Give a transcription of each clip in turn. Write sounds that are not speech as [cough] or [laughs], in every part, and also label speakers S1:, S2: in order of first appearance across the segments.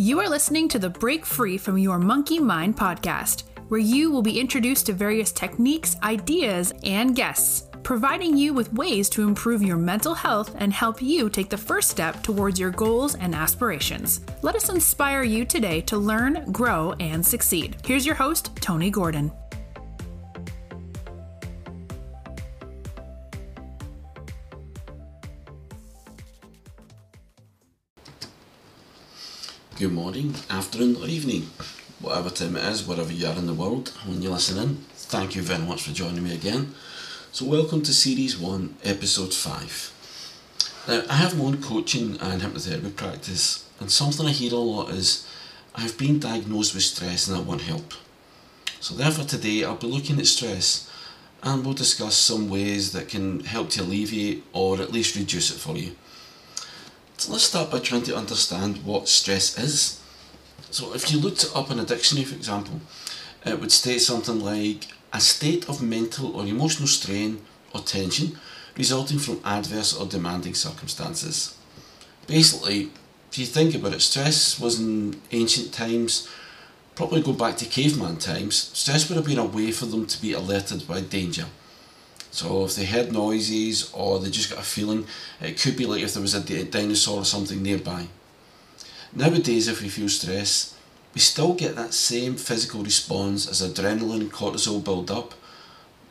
S1: You are listening to the Break Free from Your Monkey Mind podcast, where you will be introduced to various techniques, ideas, and guests, providing you with ways to improve your mental health and help you take the first step towards your goals and aspirations. Let us inspire you today to learn, grow, and succeed. Here's your host, Tony Gordon.
S2: Good morning, afternoon, or evening, whatever time it is, wherever you are in the world when you're listening. Thank you very much for joining me again. So, welcome to Series 1, Episode 5. Now, I have my own coaching and hypnotherapy practice, and something I hear a lot is I've been diagnosed with stress and I want help. So, therefore, today I'll be looking at stress and we'll discuss some ways that can help to alleviate or at least reduce it for you. So let's start by trying to understand what stress is. So if you looked it up in a dictionary, for example, it would state something like a state of mental or emotional strain or tension resulting from adverse or demanding circumstances. Basically, if you think about it, stress was in ancient times, probably go back to caveman times, stress would have been a way for them to be alerted by danger. So if they heard noises or they just got a feeling, it could be like if there was a dinosaur or something nearby. Nowadays, if we feel stress, we still get that same physical response as adrenaline and cortisol build up.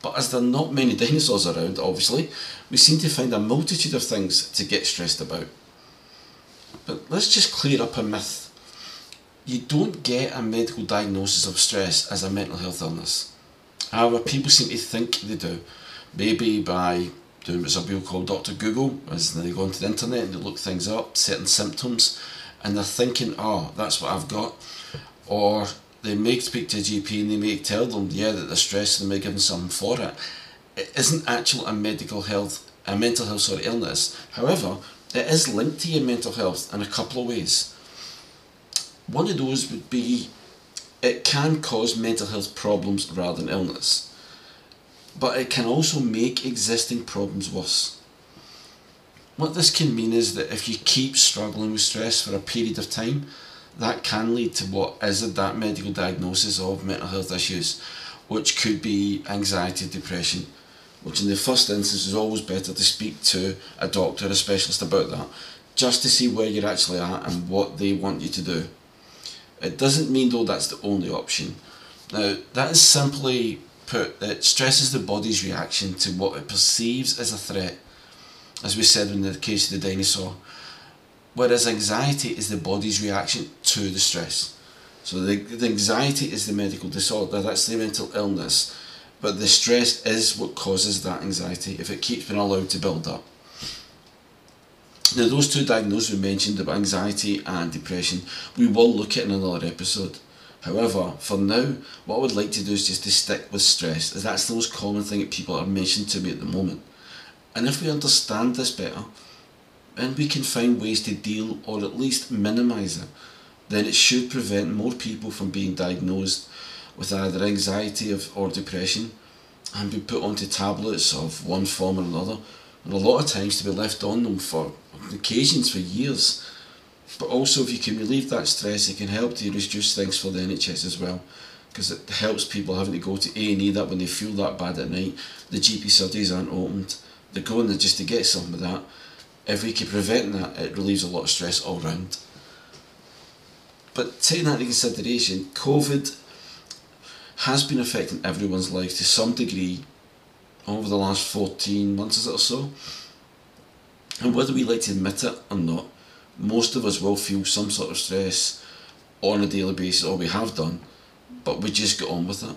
S2: But as there are not many [laughs] dinosaurs around, obviously, we seem to find a multitude of things to get stressed about. But let's just clear up a myth. You don't get a medical diagnosis of stress as a mental health illness. However, people seem to think they do maybe by doing what some people call Dr. Google, as they go onto the internet and they look things up, certain symptoms, and they're thinking, oh, that's what I've got. Or they may speak to a GP and they may tell them, yeah, that they're stressed and they may give them something for it. It isn't actually a medical health, a mental health sorry, illness. However, it is linked to your mental health in a couple of ways. One of those would be it can cause mental health problems rather than illness but it can also make existing problems worse. What this can mean is that if you keep struggling with stress for a period of time, that can lead to what is that medical diagnosis of mental health issues, which could be anxiety, depression, which in the first instance is always better to speak to a doctor, a specialist about that, just to see where you're actually at and what they want you to do. It doesn't mean though that's the only option. Now, that is simply put that stresses the body's reaction to what it perceives as a threat, as we said in the case of the dinosaur. Whereas anxiety is the body's reaction to the stress. So the, the anxiety is the medical disorder, that's the mental illness, but the stress is what causes that anxiety if it keeps being allowed to build up. Now, those two diagnoses we mentioned about anxiety and depression, we will look at in another episode. However, for now, what I would like to do is just to stick with stress, as that's the most common thing that people are mentioning to me at the moment. And if we understand this better, and we can find ways to deal or at least minimise it, then it should prevent more people from being diagnosed with either anxiety or depression and be put onto tablets of one form or another, and a lot of times to be left on them for occasions for years but also, if you can relieve that stress, it can help to reduce things for the NHS as well, because it helps people having to go to A and E that when they feel that bad at night, the GP surgeries aren't opened. They're going there just to get some of that. If we can prevent that, it relieves a lot of stress all round. But taking that into consideration, COVID has been affecting everyone's life to some degree over the last 14 months or so. And whether we like to admit it or not, most of us will feel some sort of stress on a daily basis, or we have done, but we just get on with it.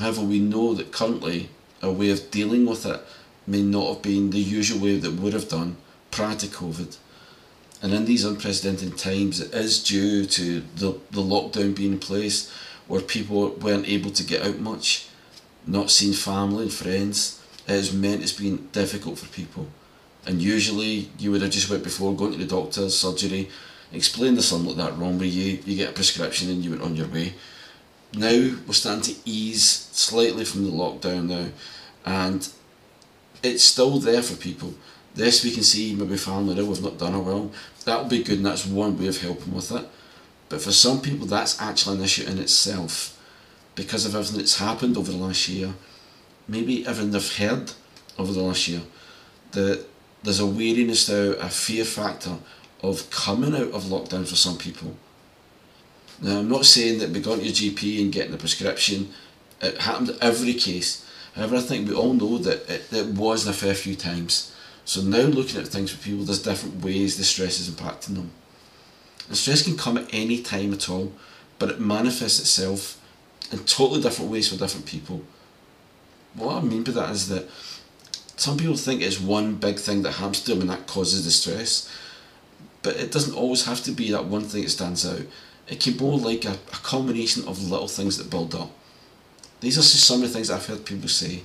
S2: However, we know that currently our way of dealing with it may not have been the usual way that we would have done prior to COVID. And in these unprecedented times, it is due to the, the lockdown being in place where people weren't able to get out much, not seeing family and friends. It has meant it's been difficult for people and usually you would have just went before going to the doctor's surgery, explained there's something like that wrong with you, you get a prescription and you went on your way. Now we're starting to ease slightly from the lockdown now, and it's still there for people. This we can see maybe family ill, we've not done it well. That'll be good and that's one way of helping with it. But for some people that's actually an issue in itself because of everything that's happened over the last year, maybe everything they've heard over the last year, that there's a weariness now, a fear factor of coming out of lockdown for some people. Now, I'm not saying that be going to your GP and getting a prescription. It happened in every case. However, I think we all know that it, it was a fair few times. So now looking at things for people, there's different ways the stress is impacting them. And stress can come at any time at all, but it manifests itself in totally different ways for different people. What I mean by that is that some people think it's one big thing that happens to them and that causes the stress, but it doesn't always have to be that one thing that stands out. It can be more like a, a combination of little things that build up. These are just some of the things I've heard people say.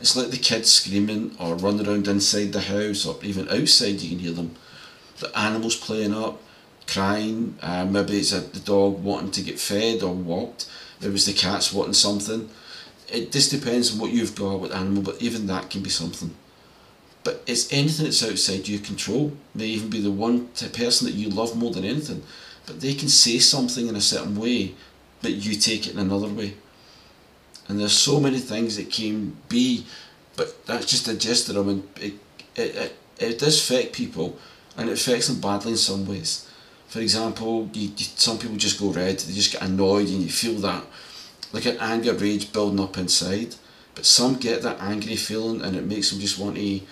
S2: It's like the kids screaming or running around inside the house or even outside you can hear them. The animals playing up, crying, uh, maybe it's a, the dog wanting to get fed or walked, maybe it's the cats wanting something. It just depends on what you've got with animal, but even that can be something. But it's anything that's outside your control. May even be the one person that you love more than anything, but they can say something in a certain way, but you take it in another way. And there's so many things that can be, but that's just a gist of them, and it, it, it, it does affect people, and it affects them badly in some ways. For example, you, you, some people just go red, they just get annoyed, and you feel that like an anger, rage building up inside. But some get that angry feeling, and it makes them just want to, you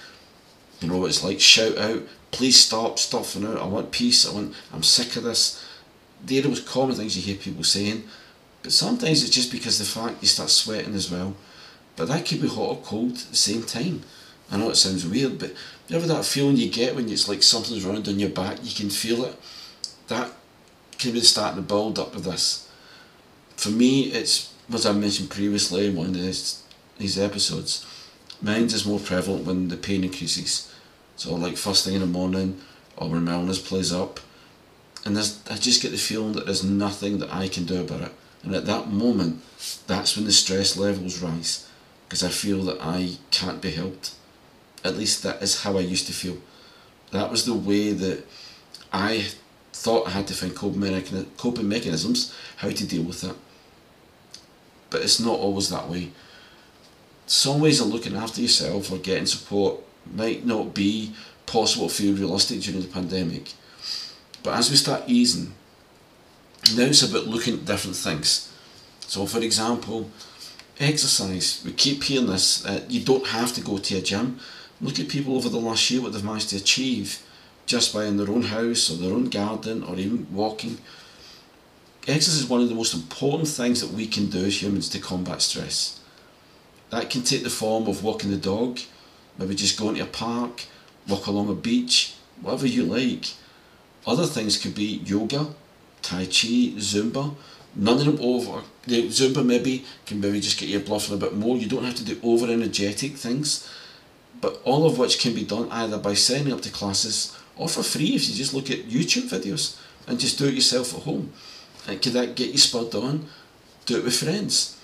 S2: know, it's like shout out, please stop, stop for. I want peace. I want. I'm sick of this. They're the most common things you hear people saying. But sometimes it's just because the fact you start sweating as well. But that could be hot or cold at the same time. I know it sounds weird, but you ever that feeling you get when it's like something's running on your back, you can feel it. That can be starting to build up with this. For me, it's as I mentioned previously in one of these, these episodes. Mine is more prevalent when the pain increases. So like first thing in the morning, or when my illness plays up, and there's, I just get the feeling that there's nothing that I can do about it. And at that moment, that's when the stress levels rise because I feel that I can't be helped. At least that is how I used to feel. That was the way that I thought I had to find coping mechanisms how to deal with it. But it's not always that way. Some ways of looking after yourself or getting support might not be possible for you realistic during the pandemic. But as we start easing now it's about looking at different things. So, for example, exercise. We keep hearing this. Uh, you don't have to go to a gym. Look at people over the last year, what they've managed to achieve just by in their own house or their own garden or even walking. Exercise is one of the most important things that we can do as humans to combat stress. That can take the form of walking the dog, maybe just going to a park, walk along a beach, whatever you like. Other things could be yoga, Tai Chi, Zumba. None of them over. The Zumba maybe can maybe just get your bluffing a bit more. You don't have to do over energetic things, but all of which can be done either by signing up to classes or for free if you just look at YouTube videos and just do it yourself at home. And could that get you spurred on? Do it with friends.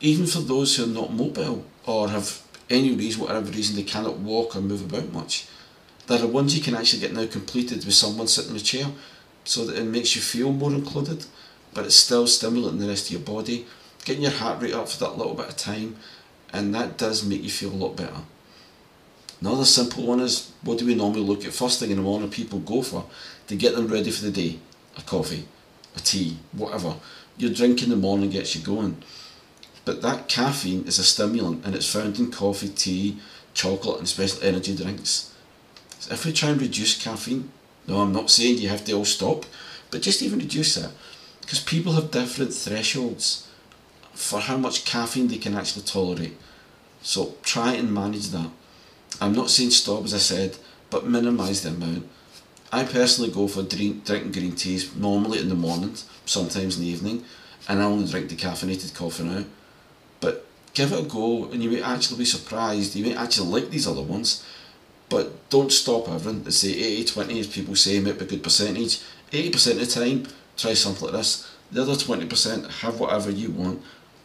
S2: Even for those who are not mobile or have any reason, whatever reason, they cannot walk or move about much. There are ones you can actually get now completed with someone sitting in a chair so that it makes you feel more included, but it's still stimulating the rest of your body, getting your heart rate up for that little bit of time, and that does make you feel a lot better. Another simple one is what do we normally look at first thing in the morning people go for to get them ready for the day? A coffee, a tea, whatever. Your drink in the morning gets you going. But that caffeine is a stimulant and it's found in coffee, tea, chocolate, and special energy drinks. So if we try and reduce caffeine, no, I'm not saying you have to all stop, but just even reduce it. Because people have different thresholds for how much caffeine they can actually tolerate. So try and manage that. I'm not saying stop, as I said, but minimise the amount. I personally go for drink, drinking green teas normally in the morning, sometimes in the evening, and I only drink decaffeinated coffee now. But give it a go, and you may actually be surprised. You may actually like these other ones but don't stop everything. They say 80 20 as people say might be a good percentage. 80% of the time, try something like this. The other 20%, have whatever you want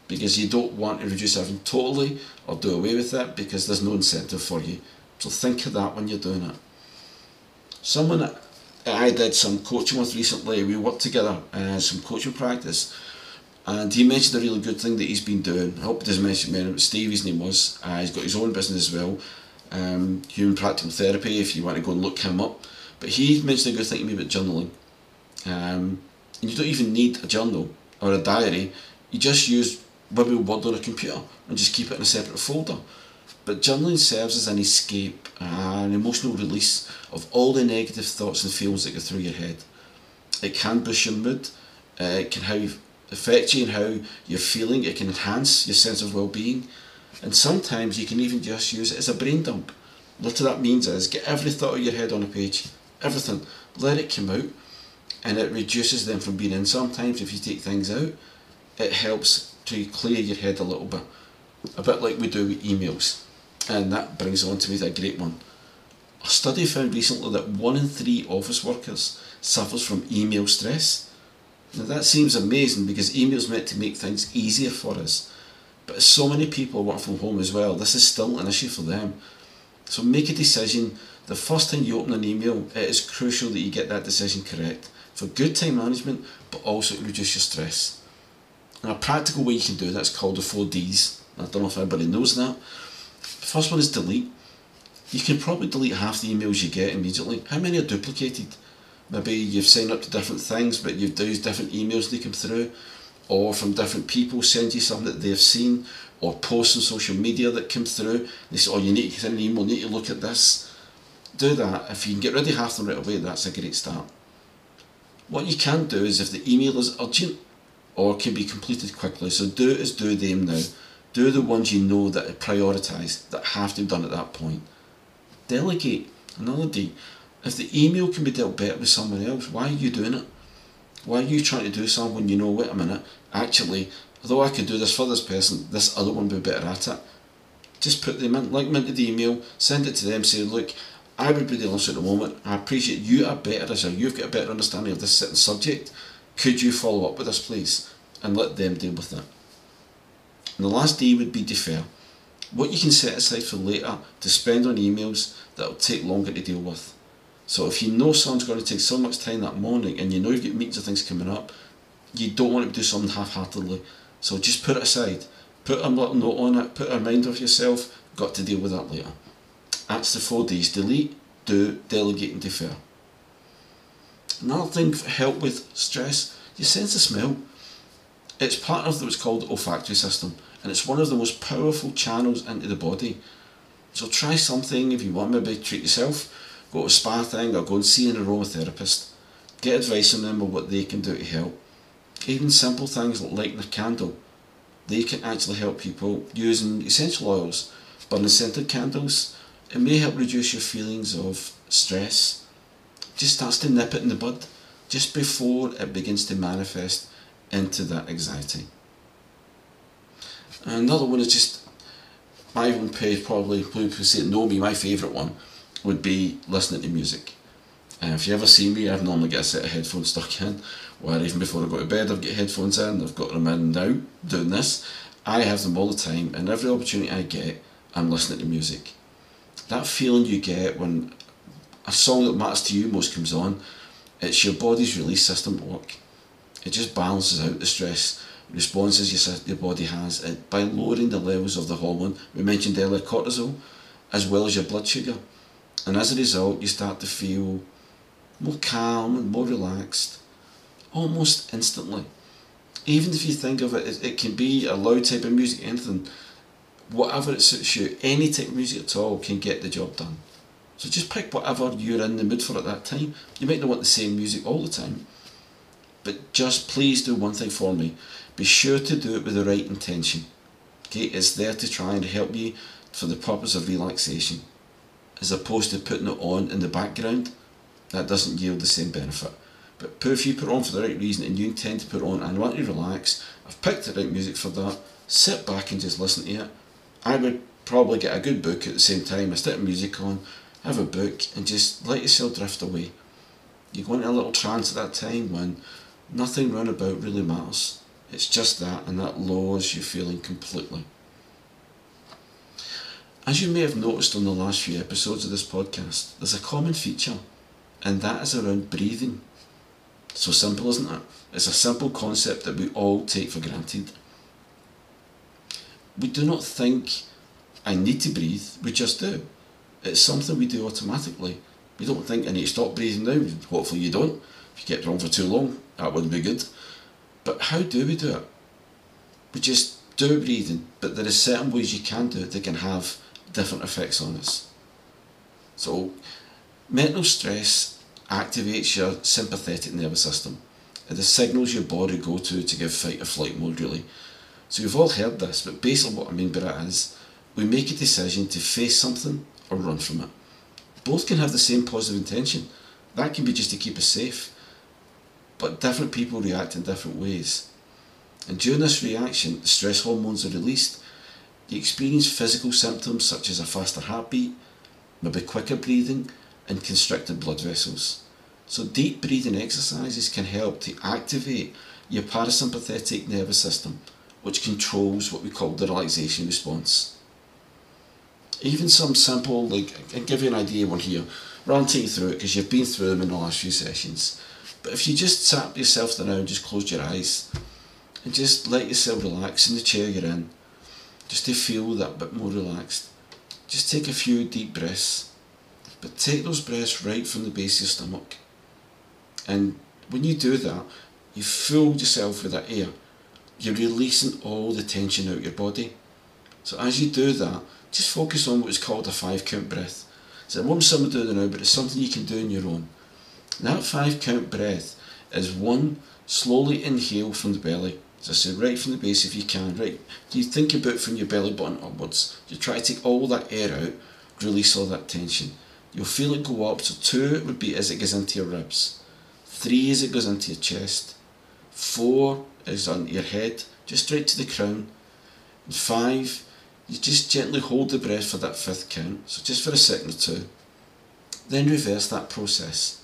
S2: because you don't want to reduce everything totally or do away with it because there's no incentive for you So think of that when you're doing it. Someone I did some coaching with recently, we worked together, uh, some coaching practice, and he mentioned a really good thing that he's been doing. I hope he doesn't mention me, Steve, his name was. Uh, he's got his own business as well, um, human practical therapy, if you want to go and look him up. But he mentioned a good thing to me about journaling. Um, and you don't even need a journal or a diary, you just use maybe Word on a computer and just keep it in a separate folder. But journaling serves as an escape, an emotional release of all the negative thoughts and feelings that go through your head. It can boost your mood, uh, it can have affect you and how you're feeling, it can enhance your sense of well-being, and sometimes you can even just use it as a brain dump. What that means is get every thought of your head on a page, everything, let it come out, and it reduces them from being in. Sometimes if you take things out, it helps to clear your head a little bit, a bit like we do with emails. And that brings on to me a great one. A study found recently that one in three office workers suffers from email stress. Now that seems amazing because email's meant to make things easier for us. But as so many people work from home as well, this is still an issue for them. So make a decision. The first time you open an email, it is crucial that you get that decision correct for good time management, but also to reduce your stress. And a practical way you can do that is called the four Ds. I don't know if anybody knows that. First one is delete. You can probably delete half the emails you get immediately. How many are duplicated? Maybe you've signed up to different things, but you've used different emails they come through, or from different people send you something that they've seen, or posts on social media that come through. They say, "Oh, you need to send an email. Need to look at this." Do that. If you can get rid of half them right away, that's a great start. What you can do is if the email is urgent or can be completed quickly, so do is do them now. Do the ones you know that are prioritised, that have to be done at that point. Delegate. Another D. If the email can be dealt better with someone else, why are you doing it? Why are you trying to do something when you know, wait a minute, actually, although I could do this for this person, this other one would be better at it. Just put them in, link them into the email, send it to them, say, look, I would be the honest at the moment. I appreciate you are better as a you've got a better understanding of this certain subject. Could you follow up with us, please, and let them deal with that. And the last D would be defer. What you can set aside for later to spend on emails that will take longer to deal with. So if you know someone's going to take so much time that morning and you know you've got meetings and things coming up, you don't want to do something half-heartedly. So just put it aside. Put a little note on it, put a reminder of yourself, got to deal with that later. That's the four Ds. Delete, do, delegate and defer. Another thing for help with stress, your sense of smell. It's part of what's called the olfactory system and it's one of the most powerful channels into the body. So try something if you want, maybe treat yourself, go to a spa thing or go and see an aromatherapist. Get advice from them on what they can do to help. Even simple things like lighting a candle, they can actually help people using essential oils, burning scented candles, it may help reduce your feelings of stress. Just starts to nip it in the bud just before it begins to manifest into that anxiety. Another one is just my own page, probably people say know me, my favourite one would be listening to music. And if you ever see me, I've normally got a set of headphones stuck in, or even before I go to bed, I've got headphones in, I've got them in now, doing this. I have them all the time, and every opportunity I get, I'm listening to music that feeling you get when a song that matters to you most comes on, it's your body's release system work. It just balances out the stress responses your, body has it, by lowering the levels of the hormone we mentioned earlier, cortisol, as well as your blood sugar. And as a result, you start to feel more calm and more relaxed, almost instantly. Even if you think of it, it, it can be a loud type of music, anything whatever it suits you, any type of music at all can get the job done. So just pick whatever you're in the mood for at that time. You might not want the same music all the time, but just please do one thing for me. Be sure to do it with the right intention. Okay, it's there to try and help you for the purpose of relaxation, as opposed to putting it on in the background. That doesn't yield the same benefit. But if you put on for the right reason and you intend to put on and want to relax, I've picked the right music for that. Sit back and just listen to it I would probably get a good book at the same time, I stick music on, have a book and just let yourself drift away. You go into a little trance at that time when nothing round about really matters. It's just that and that lowers your feeling completely. As you may have noticed on the last few episodes of this podcast, there's a common feature, and that is around breathing. So simple, isn't it? It's a simple concept that we all take for granted. We do not think, I need to breathe, we just do. It's something we do automatically. We don't think I need to stop breathing now. Hopefully you don't. If you kept it on for too long, that wouldn't be good. But how do we do it? We just do breathing, but there are certain ways you can do it that can have different effects on us. So, mental stress activates your sympathetic nervous system. And the signals your body go to to give fight or flight mode really. So you've all heard this, but basically what I mean by that is we make a decision to face something or run from it. Both can have the same positive intention. That can be just to keep us safe. But different people react in different ways. And during this reaction, stress hormones are released. You experience physical symptoms such as a faster heartbeat, maybe quicker breathing, and constricted blood vessels. So, deep breathing exercises can help to activate your parasympathetic nervous system, which controls what we call the relaxation response. Even some simple, like, I'll give you an idea one here, rather than through it because you've been through them in the last few sessions. But if you just sat yourself down, just close your eyes, and just let yourself relax in the chair you're in, just to feel that bit more relaxed. Just take a few deep breaths, but take those breaths right from the base of your stomach. And when you do that, you fill yourself with that air. You're releasing all the tension out your body. So as you do that, just focus on what is called a five count breath. So it won't someone do it now, but it's something you can do on your own. That five count breath is one, slowly inhale from the belly. As I said, right from the base if you can, right. You think about from your belly button upwards. You try to take all that air out, release all that tension. You'll feel it go up. So two would be as it goes into your ribs. Three as it goes into your chest. Four is on your head, just straight to the crown. And five, you just gently hold the breath for that fifth count, so just for a second or two. Then reverse that process.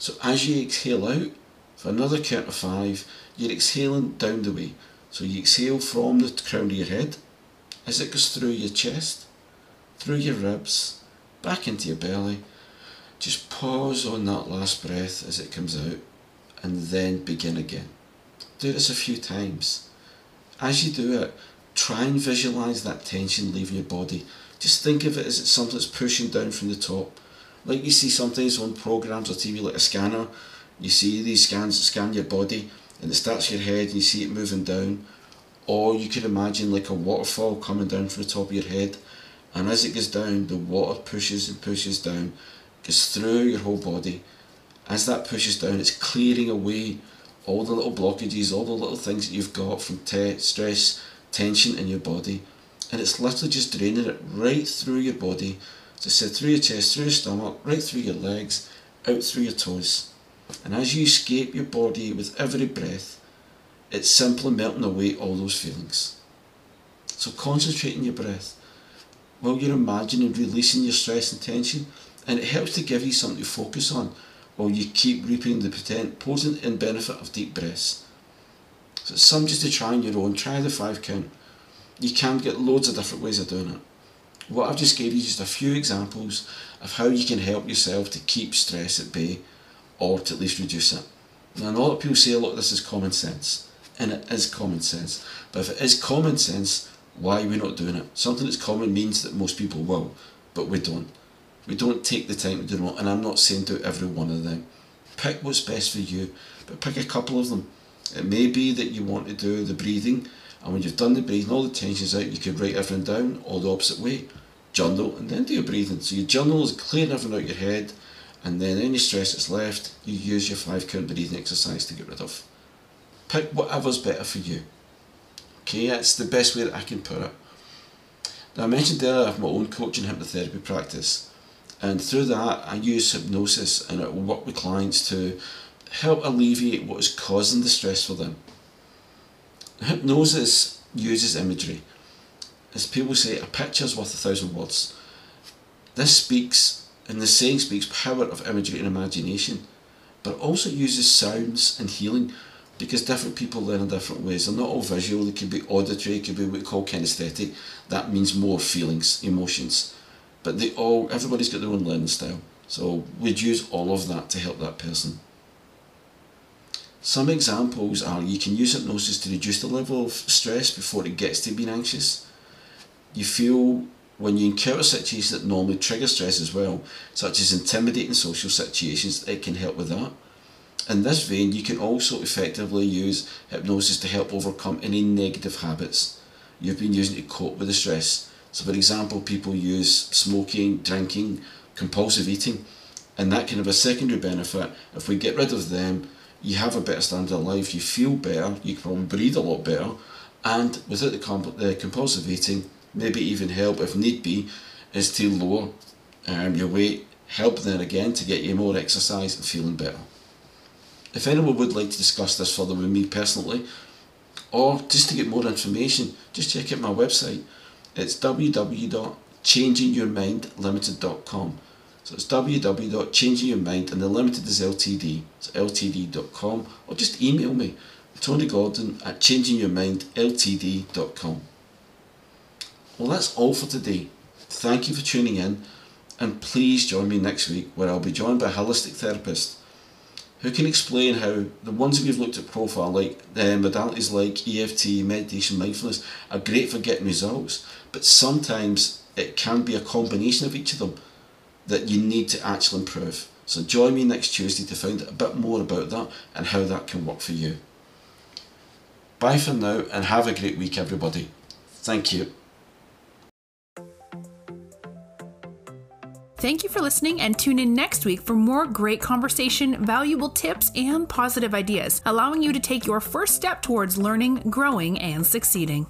S2: So as you exhale out, for another count of five, you're exhaling down the way. So you exhale from the crown of your head as it goes through your chest, through your ribs, back into your belly, just pause on that last breath as it comes out and then begin again. Do this a few times. As you do it, try and visualize that tension leaving your body. Just think of it as it's something that's pushing down from the top. Like you see sometimes on programs or TV, like a scanner, you see these scans that scan your body and it starts your head and you see it moving down. Or you could imagine like a waterfall coming down from the top of your head, and as it goes down, the water pushes and pushes down goes through your whole body. As that pushes down, it's clearing away all the little blockages, all the little things that you've got from te- stress, tension in your body, and it's literally just draining it right through your body. So sit through your chest, through your stomach, right through your legs, out through your toes. And as you escape your body with every breath, it's simply melting away all those feelings. So concentrate on your breath while you're imagining releasing your stress and tension and it helps to give you something to focus on while you keep reaping the potent and benefit of deep breaths. So some just to try on your own, try the five count. You can get loads of different ways of doing it. What I've just gave you is just a few examples of how you can help yourself to keep stress at bay or to at least reduce it. Now, a lot of people say, a look, this is common sense, and it is common sense. But if it is common sense, why are we not doing it? Something that's common means that most people will, but we don't. We don't take the time to do it, and I'm not saying do every one of them. Pick what's best for you, but pick a couple of them. It may be that you want to do the breathing, and when you've done the breathing, all the tension's out, you could write everything down, or the opposite way. Journal, and then do your breathing. So your journal is clearing everything out your head, and then any stress that's left, you use your five count breathing exercise to get rid of. Pick whatever's better for you. Okay, that's the best way that I can put it. Now I mentioned earlier I have my own coaching hypnotherapy practice and through that I use hypnosis and I work with clients to help alleviate what is causing the stress for them. Hypnosis uses imagery. As people say, a picture is worth a thousand words. This speaks, and the saying speaks power of imagery and imagination, but also uses sounds and healing because different people learn in different ways. They're not all visual, they could be auditory, it could be what we call kinesthetic. That means more feelings, emotions. But they all everybody's got their own learning style. So we'd use all of that to help that person. Some examples are you can use hypnosis to reduce the level of stress before it gets to being anxious. You feel when you encounter situations that normally trigger stress as well, such as intimidating social situations, it can help with that. In this vein, you can also effectively use hypnosis to help overcome any negative habits you've been using to cope with the stress. So, for example, people use smoking, drinking, compulsive eating, and that can have a secondary benefit. If we get rid of them, you have a better standard of life, you feel better, you can probably breathe a lot better, and without the, comp- the compulsive eating, maybe even help if need be, is to lower um, your weight, help then again to get you more exercise and feeling better. If anyone would like to discuss this further with me personally, or just to get more information, just check out my website. It's www.changingyourmindlimited.com. So it's www.changingyourmind and the limited is LTD. It's ltd.com or just email me, Tony Gordon at changingyourmindltd.com. Well, that's all for today. Thank you for tuning in, and please join me next week where I'll be joined by a holistic therapist who can explain how the ones that we've looked at profile, like the modalities like EFT, meditation, mindfulness, are great for getting results, but sometimes it can be a combination of each of them that you need to actually improve. So join me next Tuesday to find out a bit more about that and how that can work for you. Bye for now and have a great week, everybody. Thank you.
S1: Thank you for listening and tune in next week for more great conversation, valuable tips, and positive ideas, allowing you to take your first step towards learning, growing, and succeeding.